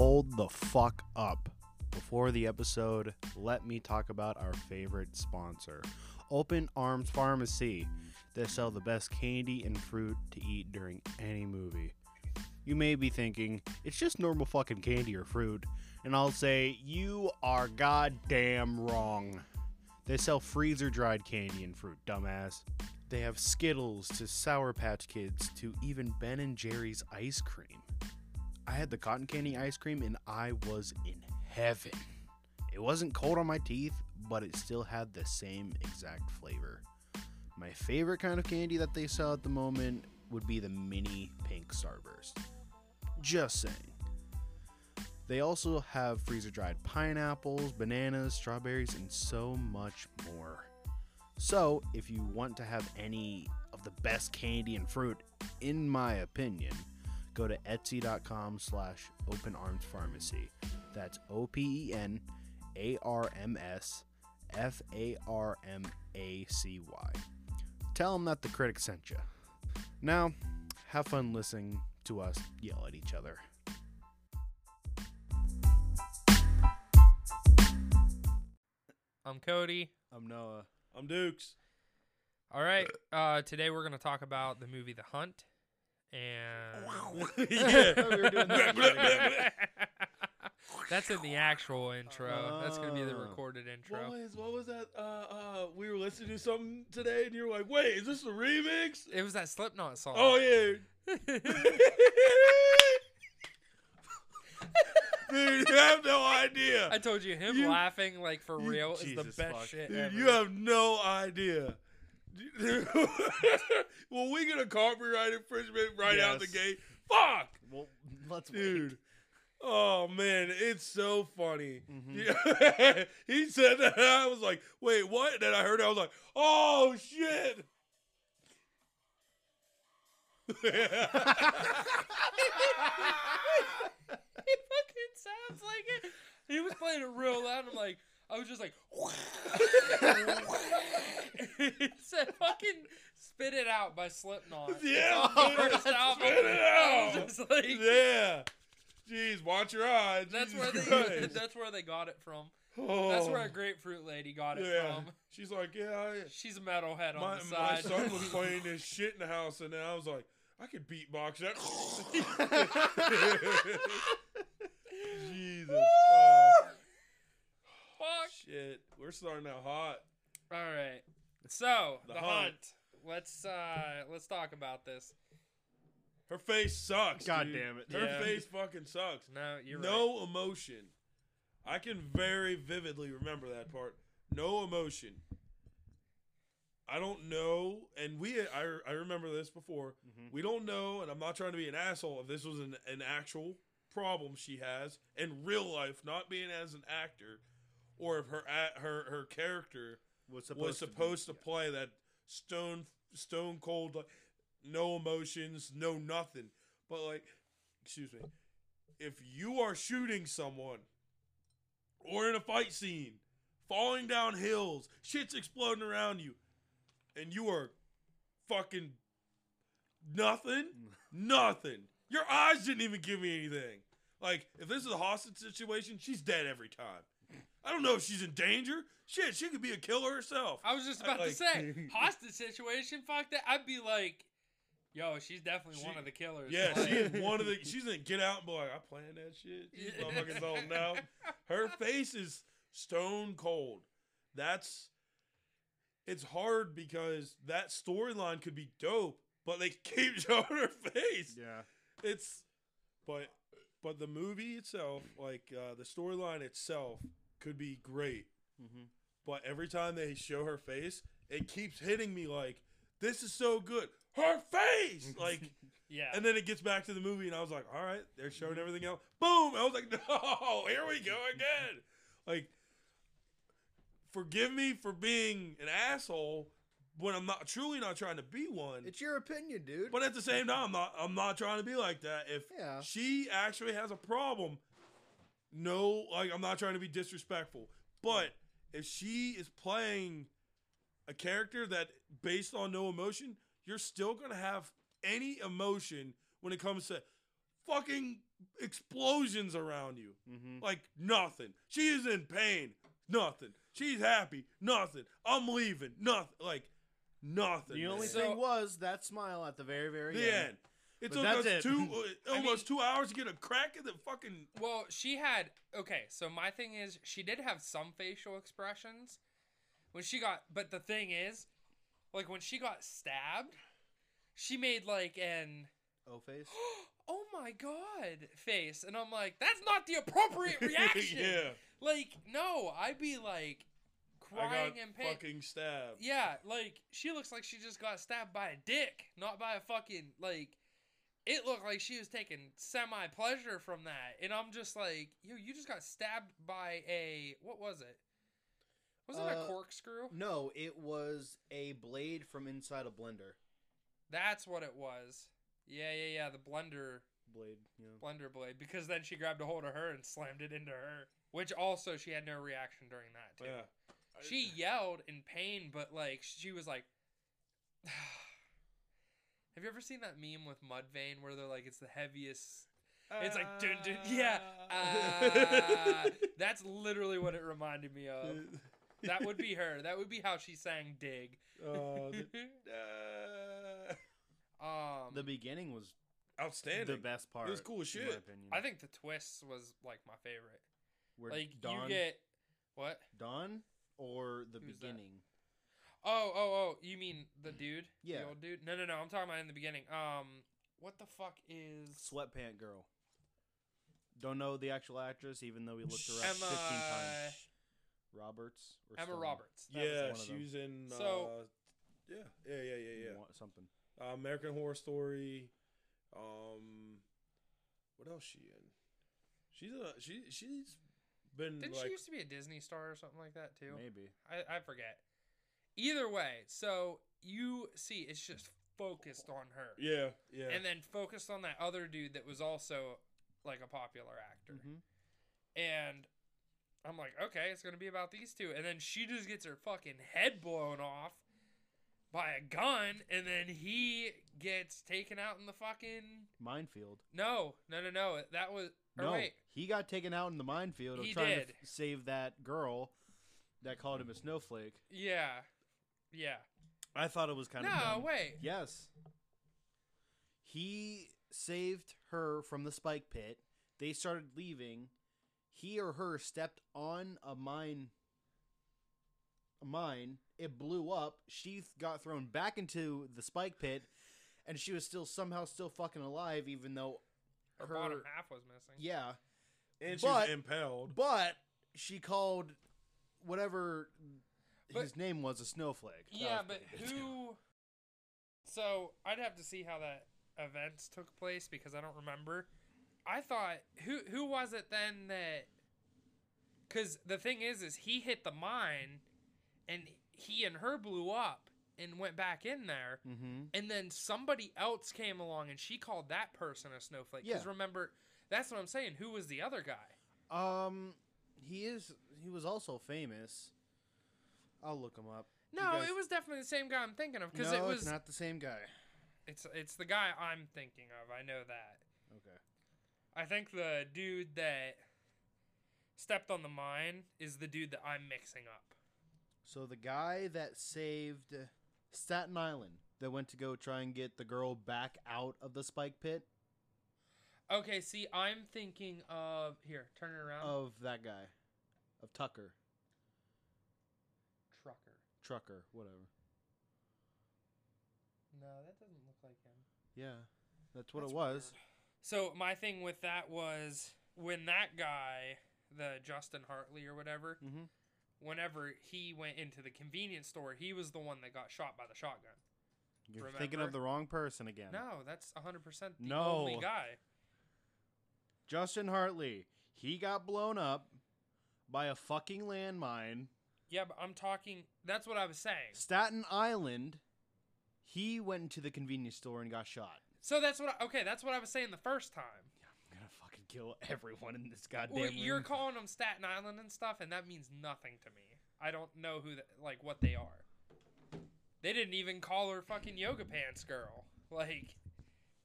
hold the fuck up. Before the episode, let me talk about our favorite sponsor, Open Arms Farmacy. They sell the best candy and fruit to eat during any movie. You may be thinking, it's just normal fucking candy or fruit, and I'll say, you are goddamn wrong. They sell freezer dried candy and fruit, dumbass. They have Skittles to Sour Patch Kids to even Ben and Jerry's ice cream. I had the cotton candy ice cream and I was in heaven. It wasn't cold on my teeth, but it still had the same exact flavor. My favorite kind of candy that they sell at the moment would be the mini pink starburst. Just saying. They also have freezer dried pineapples, bananas, strawberries, and so much more. So, if you want to have any of the best candy and fruit, in my opinion, go to etsy.com slash open arms farmacy. That's O P E N A R M S F A R M A C Y. Tell them that the critic sent you. Now, have fun listening to us yell at each other. I'm Cody. I'm Noah. I'm Dukes. All right. Uh, today we're going to talk about the movie The Hunt. And yeah. We were doing that. that's in the actual intro. That's going to be the Oh. recorded What intro. was what was that? Uh, uh, we were listening to something today, and you were like, "Wait, is this a remix?" It was that Slipknot song. Oh yeah, dude, you have no idea. I told you, him You- laughing like for you- real is the Jesus best fuck. shit Dude, ever. you have no idea. well, we get a copyright infringement right out the gate. Fuck, Well, let's dude. Oh man, it's so funny. Mhm. Yeah. he said that. and I was like, "Wait, what?" And then I heard it. I was like, "Oh shit!" He fucking sounds like it. He was playing it real loud. I'm like, I was just like, said, "Fucking spit it out" by Slipknot. yeah, It's on the spit it- first album. spit it I out. was just like, yeah. Jeez, watch your eyes. that's Jesus where they. Christ. That's where they got it from. Oh. That's where a oh. grapefruit lady got it Yeah. from. She's like, yeah. I, She's a metalhead on my, the my side. son was playing this shit in the house, and then I was like, I could beatbox that. Jesus. Fuck. Fuck. Shit, we're starting out hot. All right. So The the, Hunt. hunt. Let's uh let's talk about this. Her face sucks. God dude. damn it. Her Yeah. face fucking sucks. No, you're right. no emotion. I can very vividly remember that part. No emotion. I don't know, and we I, I remember this before. Mhm. We don't know, and I'm not trying to be an asshole. If this was an, an actual problem she has in real life, not being as an actor, or if her her her character was was supposed to, play that stone stone cold like no emotions no nothing. But like excuse me if you are shooting someone or in a fight scene falling down hills shit's exploding around you and you are fucking nothing nothing. Your eyes didn't even give me anything. Like if this is a hostage situation she's dead every time i don't know if she's in danger shit she could be a killer herself I was just I about to say hostage situation. Fuck that. I'd be like, yo, she's definitely She- one of the killers. Yeah, Like- she is one of the. She's gonna get out and be like, I planned that shit. These motherfuckers don't know. Her face is stone cold. That's. It's hard because that storyline could be dope, but they keep showing her face. Yeah. It's, but, but the movie itself, like uh, the storyline itself, could be great. Mm-hmm. But every time they show her face, it keeps hitting me like, this is so good. Her face, like. yeah. And then it gets back to the movie, and I was like, all right, they're showing everything else. Boom! I was like, no, here we go again. Like, forgive me for being an asshole when I'm not truly not trying to be one. It's your opinion, dude. But at the same time, I'm not I'm not trying to be like that. If Yeah. she actually has a problem, no, like I'm not trying to be disrespectful. But if she is playing a character that based on no emotion, you're still gonna have any emotion when it comes to fucking explosions around you. Mm-hmm. Like nothing. She is in pain. Nothing. She's happy. Nothing. I'm leaving. Nothing. Like nothing. The only man. So- thing was that smile at the very, very the end. end. It But took us it. two, uh, I almost mean- two hours to get a crack at the fucking. Well, she had okay. So my thing is, she did have some facial expressions when she got. But the thing is, like when she got stabbed, she made like an oh face. "Oh my god" face, and I'm like, that's not the appropriate reaction. yeah. Like, no, I'd be like I crying got in pain. fucking stabbed. Yeah, like she looks like she just got stabbed by a dick, not by a fucking like. It looked like she was taking semi pleasure from that, and I'm just like, yo, you just got stabbed by a what was it? Was it a Uh, corkscrew? No, it was a blade from inside a blender. That's what it was. Yeah, yeah, yeah. The blender, Blade, you know. blender blade. Because then she grabbed a hold of her and slammed it into her. Which also she had no reaction during that too. Yeah. She yelled in pain, but like she was like. Have you ever seen that meme with Mudvayne where they're like, it's the heaviest? It's like, dun, dun, yeah. Uh, that's literally what it reminded me of. That would be her. That would be how she sang "Dig." Uh, the- uh, um, The beginning was outstanding. the best part. It was cool as shit. I think the twists was like my favorite. Where like Dawn, you get what? Dawn or the Who's that? Beginning. Oh, oh, oh! You mean the dude? Yeah. The old dude? No, no, no. I'm talking about in the beginning. Um, what the fuck is Sweatpant girl. Don't know the actual actress, even though we looked her up Emma? fifteen times. Roberts. Or Emma Stone? Roberts. That yeah, it. one of she them. was in. So- uh, yeah, yeah, yeah, yeah, yeah. Something. Uh, American Horror Story. Um, what else she in? She's a she. She's been Didn't like she used to be a Disney star or something like that too? Maybe. I, I forget. Either way, so you see, it's just focused on her, yeah, yeah. and then focused on that other dude that was also like a popular actor. Mhm. And I'm like, okay, it's gonna be about these two, and then she just gets her fucking head blown off by a gun, and then he gets taken out in the fucking Minefield. no, no, no, no. That was No, wait, he got taken out in the minefield of He trying to did. f- save that girl that called him a snowflake. yeah, yeah. I thought it was kind no, of dumb. wait. Yes. He saved her from the spike pit. They started leaving. He or her stepped on a mine. A mine. It blew up. She got thrown back into the spike pit, and she was still somehow still fucking alive, even though Her, her. bottom half was missing. Yeah, and she was impaled. but she called whatever But- his name was a snowflake. That Yeah, but who? So I'd have to see how that events took place because I don't remember. I thought who who was it then that? Because the thing is, is he hit the mine, and he and her blew up and went back in there, Mhm. and then somebody else came along and she called that person a snowflake. Because Yeah. remember, that's what I'm saying. Who was the other guy? Um, he is. He was also famous. I'll look him up. No, guys- it was definitely the same guy I'm thinking of because no, it was. it's not the same guy. It's it's the guy I'm thinking of. I know that. Okay. I think the dude that stepped on the mine is the dude that I'm mixing up. So the guy that saved Staten Island, that went to go try and get the girl back out of the spike pit Okay, see, I'm thinking of here. Turn it around. of that guy, of Tucker, Trucker. Whatever. No, that doesn't look like him. Yeah, that's what That's it was. So my thing with that was when that guy, the Justin Hartley or whatever, Mm-hmm. whenever he went into the convenience store, he was the one that got shot by the shotgun. You're thinking of the wrong person again. No, that's 100% the No. only guy. Justin Hartley. He got blown up by a fucking landmine. Yeah, but I'm talking. That's what I was saying. Staten Island. He went into the convenience store and got shot. So that's what. I, okay, that's what I was saying the first time. Yeah, I'm gonna fucking kill everyone in this goddamn Well, room. you're calling them Staten Island and stuff, and that means nothing to me. I don't know who, the, like, what they are. They didn't even call her fucking yoga pants girl. Like,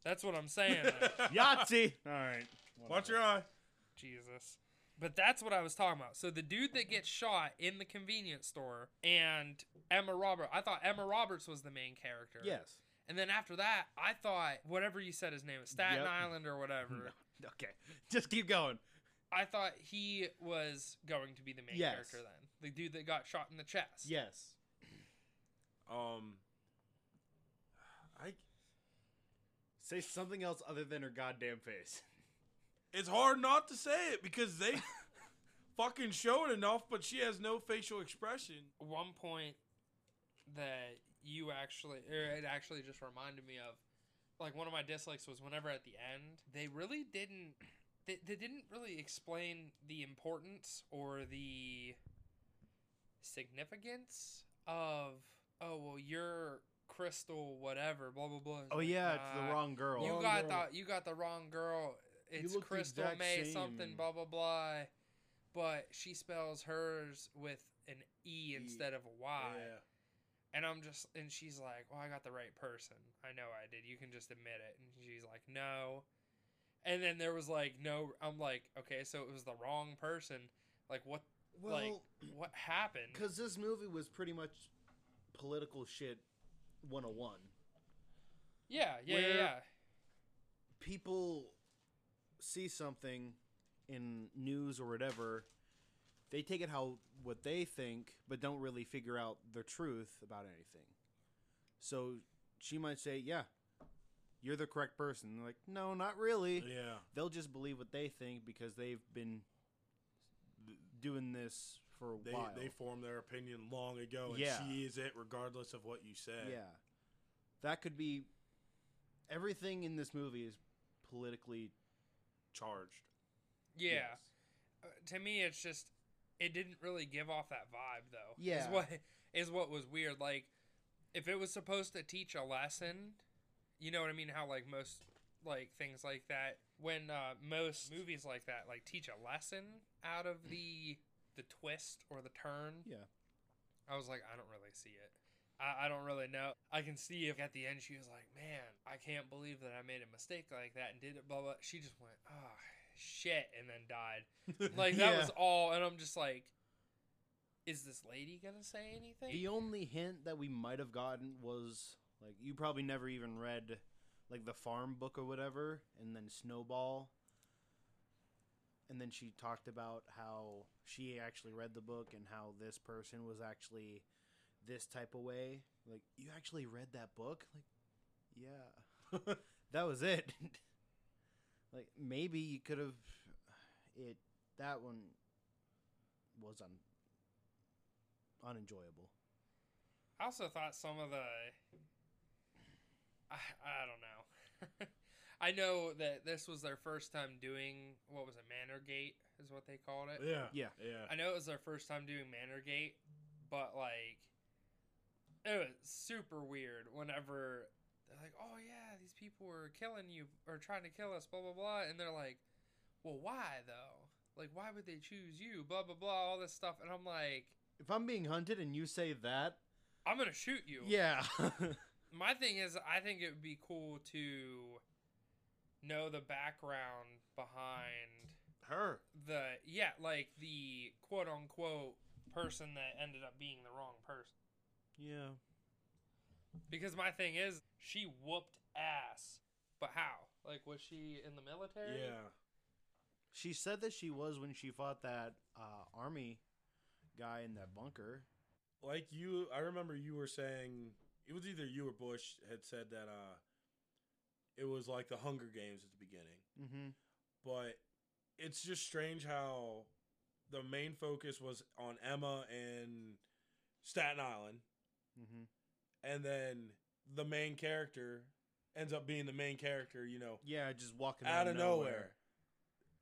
That's what I'm saying. though. Yahtzee. All right. Watch your eye. Jesus. But that's what I was talking about. So the dude that gets shot in the convenience store and Emma Roberts, I thought Emma Roberts was the main character. Yes. And then after that, I thought whatever you said his name was Staten Yep. Island or whatever. Okay. Just keep going. I thought he was going to be the main Yes. character then. The dude that got shot in the chest. Yes. Um, I. Say something else other than her goddamn face. It's hard not to say it because they fucking show it enough, but she has no facial expression. One point that you actually, or it actually just reminded me of, like one of my dislikes was whenever at the end they really didn't, they, they didn't really explain the importance or the significance of, oh well, you're crystal whatever, blah blah blah. It's Oh like, yeah, it's the uh, wrong girl. You Wrong got girl. the you got the wrong girl. It's Crystal May same. something blah blah blah, but she spells hers with an E instead of a Y. Yeah. And I'm just and she's like, "Well, I got the right person. I know I did. You can just admit it." And she's like, "No." And then there was like no. I'm like, okay, so it was the wrong person. Like what? like what happened? because this movie was pretty much political shit 101. Yeah, yeah, yeah, where- yeah. People see something in news or whatever, they take it how what they think, but don't really figure out the truth about anything. So she might say, "Yeah, you're the correct person." They're like, "No, not really." Yeah. They'll just believe what they think because they've been doing this for a They while. they formed their opinion long ago, and Yeah. she is it regardless of what you say. Yeah. That could be everything in this movie is politically Charged. Yeah. yes. Uh, to me it's just it didn't really give off that vibe though Yeah. is what is what was weird like if it was supposed to teach a lesson you know what i mean how like most like things like that when uh most movies like that like teach a lesson out of the the twist or the turn Yeah. i was like i don't really see it I, I don't really know. I can see if at the end she was like, "Man, I can't believe that I made a mistake like that and did it." Blah blah. She just went, "Oh shit," and then died. Like that Yeah. was all, and I'm just like, is this lady gonna say anything? The only hint that we might have gotten was like you probably never even read like the farm book or whatever and then Snowball and then she talked about how she actually read the book and how this person was actually this type of way. Like you actually read that book? Like yeah. that was it. like maybe you could have it that one was un, unenjoyable. I also thought some of the, I, I don't know. I know that this was their first time doing what was it, Manorgate is what they called it. Yeah. Yeah. Yeah. I know it was their first time doing Manorgate, but like, it was super weird whenever they're like, "Oh yeah, these people were killing you or trying to kill us," blah blah blah, and they're like, "Well, why though? Like, why would they choose you?" Blah blah blah, all this stuff, and I'm like, If I'm being hunted and you say that, "I'm gonna shoot you." yeah. My thing is, I think it would be cool to know the background behind Her. the yeah, like the quote unquote person that ended up being the wrong person. Yeah. Because my thing is, she whooped ass. But how? Like, was she in the military? Yeah. She said that she was when she fought that uh, army guy in that bunker. Like you, I remember you were saying it was either you or Bush had said that uh, it was like the Hunger Games at the beginning. Mm-hmm. but it's just strange how the main focus was on Emma and Staten Island, Mm-hmm. and then the main character ends up being the main character, you know, Yeah, just walking out of nowhere.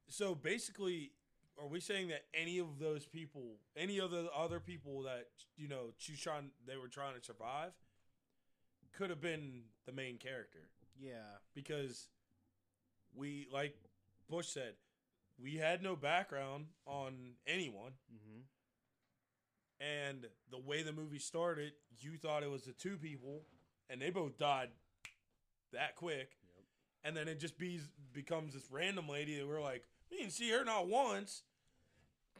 So basically, are we saying that any of those people, any of the other people that you know, trying, they were trying to survive, could have been the main character? Yeah. because we like Bush said, we had no background on anyone, Mm-hmm. And the way the movie started, you thought it was the two people, and they both died that quick. Yep. and then it just be becomes this random lady that we're like, we didn't see her not once.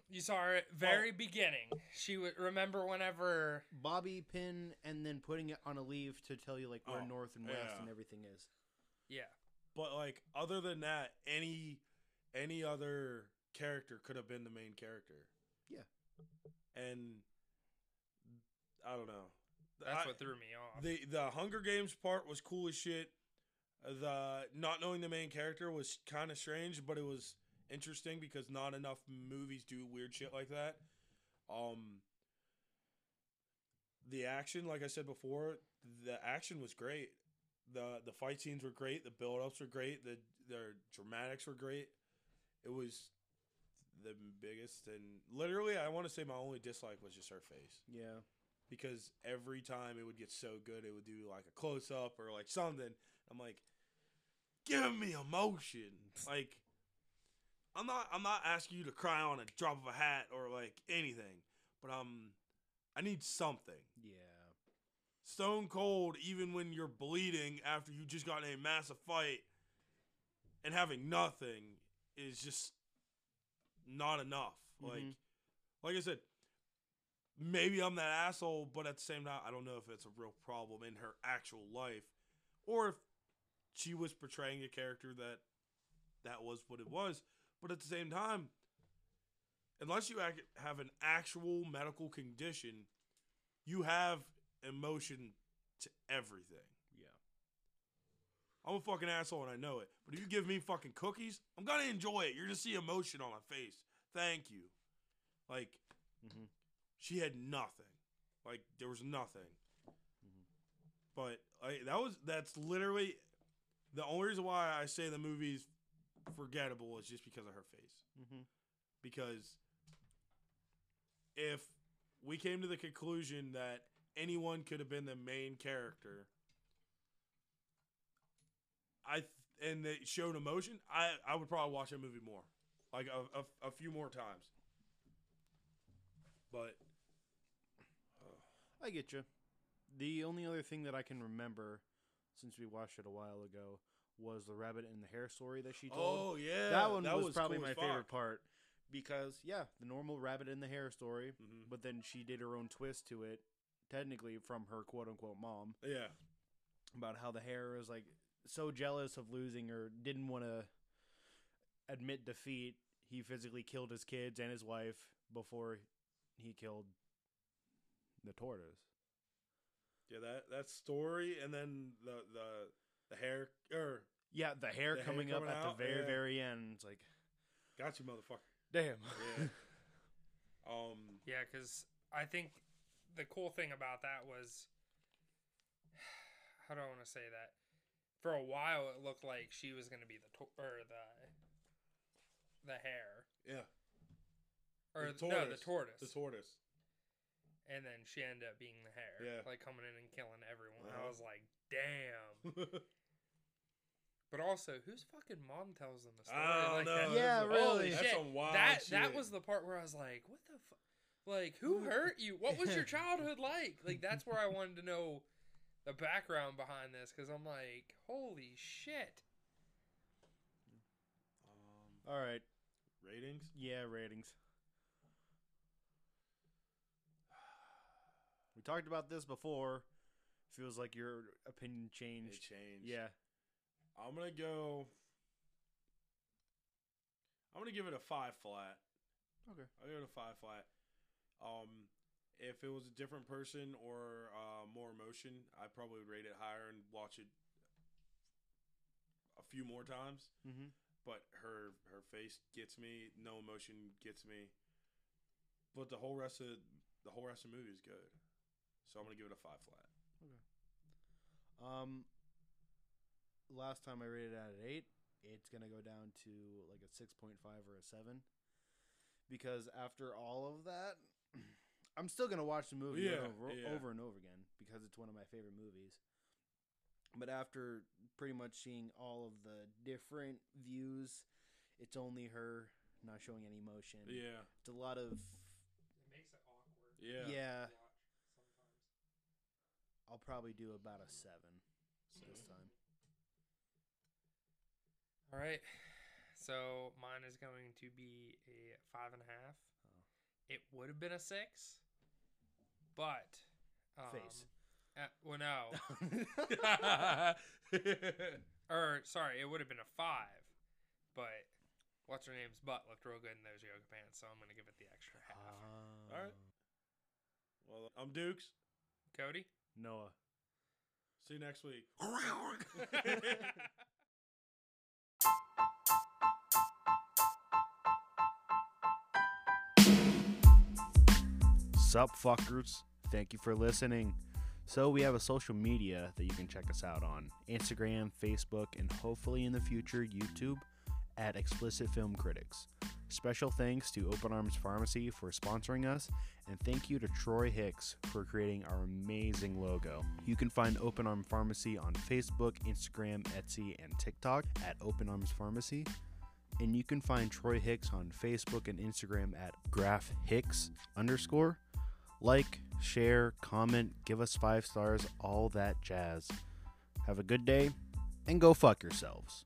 You saw her at very oh. beginning. She would remember whenever. Bobby pin and then putting it on a leaf to tell you like where Oh, north and west yeah. and everything is. Yeah. But like other than that, any any other character could have been the main character. Yeah. And I don't know. That's I- what threw me off. the the Hunger Games part was cool as shit. The not knowing the main character was kind of strange, but it was interesting because not enough movies do weird shit like that. Um, the action, like I said before, the action was great. the The fight scenes were great. The build ups were great. The their dramatics were great. It was the biggest and literally, I want to say my only dislike was just her face Yeah. Because every time it would get so good, it would do like a close up or like something. I'm like, give me emotion. Like, I'm not I'm not asking you to cry on a drop of a hat or like anything, but um, I need something. Yeah. Stone cold, even when you're bleeding after you just got in a massive fight and having nothing is just not enough. Like, Mhm. like I said, maybe I'm that asshole, but at the same time, I don't know if it's a real problem in her actual life, or if she was portraying a character that that was what it was. But at the same time, unless you have an actual medical condition, you have emotion to everything. Yeah. I'm a fucking asshole and I know it. But if you give me fucking cookies, I'm gonna enjoy it. You're gonna see emotion on my face. Thank you. Like, Mhm. She had nothing. Like there was nothing. Mhm. But like that was that's literally the only reason why I say the movie's forgettable is just because of her face. Mhm. Because if we came to the conclusion that anyone could have been the main character, I th- and they showed emotion, I I would probably watch that movie more, like a, a, a few more times. But I get you. The only other thing that I can remember since we watched it a while ago was the rabbit and the hare story that she told. oh yeah, that one was, probably cool my favorite part because yeah, the normal rabbit and the hare story, Mhm. but then she did her own twist to it, technically from her quote unquote mom Yeah, about how the hare was like so jealous of losing or didn't want to admit defeat. He physically killed his kids and his wife before he killed the tortoise. yeah that that story, and then the the the hare or Yeah, the hare The hare coming up coming at the very, yeah. very end. It's like, got you, motherfucker. damn. Yeah. um. Yeah, because I think the cool thing about that was how do I want to say that? For a while, it looked like she was going to be the to- or the the hare. Yeah. or The no the tortoise, The tortoise. And then she ended up being the hare. Yeah. like coming in and killing everyone. Uh-huh. I was like, damn. But also, whose fucking mom tells them the story? I don't like know. that? Yeah, really. Holy That's shit. some wild that that was the part where I was like, "What the fuck? Like, who hurt you? What was your childhood like?" Like, that's where I wanted to know the background behind this because I'm like, "Holy shit!" um, All right. ratings. Yeah, ratings. We talked about this before. Feels like your opinion It changed. changed. Yeah. I'm gonna go. I'm gonna give it a five flat. Okay. I'll give it a five flat. Um, if it was a different person or uh, more emotion, I probably would rate it higher and watch it a few more times. Mm-hmm. But her her face gets me. No emotion gets me. But the whole rest of the whole rest of the movie is good. So I'm gonna give it a five flat. Okay. Um, last time I rated it at an eight, it's gonna go down to like a six point five or a seven, because after all of that, I'm still gonna watch the movie Yeah, over, yeah. over and over again because it's one of my favorite movies. But after pretty much seeing all of the different views, it's only her not showing any emotion. Yeah. It's a lot of It makes it awkward. Yeah. yeah. to watch sometimes. I'll probably do about a seven this time. All right. So mine is going to be a five and a half. It would have been a six, but um, Face. uh, well, no, or sorry, it would have been a five, but what's her name's butt looked real good in those yoga pants, so I'm gonna give it the extra half. Ah. All right. well, I'm Dukes. Cody. Noah. See you next week. Sup, fuckers. Thank you for listening. So, we have a social media that you can check us out on Instagram, Facebook, and hopefully in the future, YouTube at Explicit Film Critics. Special thanks to Open Arms Farmacy for sponsoring us, and thank you to Troy Hicks for creating our amazing logo. You can find Open Arm Farmacy on Facebook, Instagram, Etsy, and TikTok at Open Arms Farmacy. And you can find Troy Hicks on Facebook and Instagram at Graph Hicks underscore. Like, share, comment, give us five stars, all that jazz. Have a good day, and go fuck yourselves.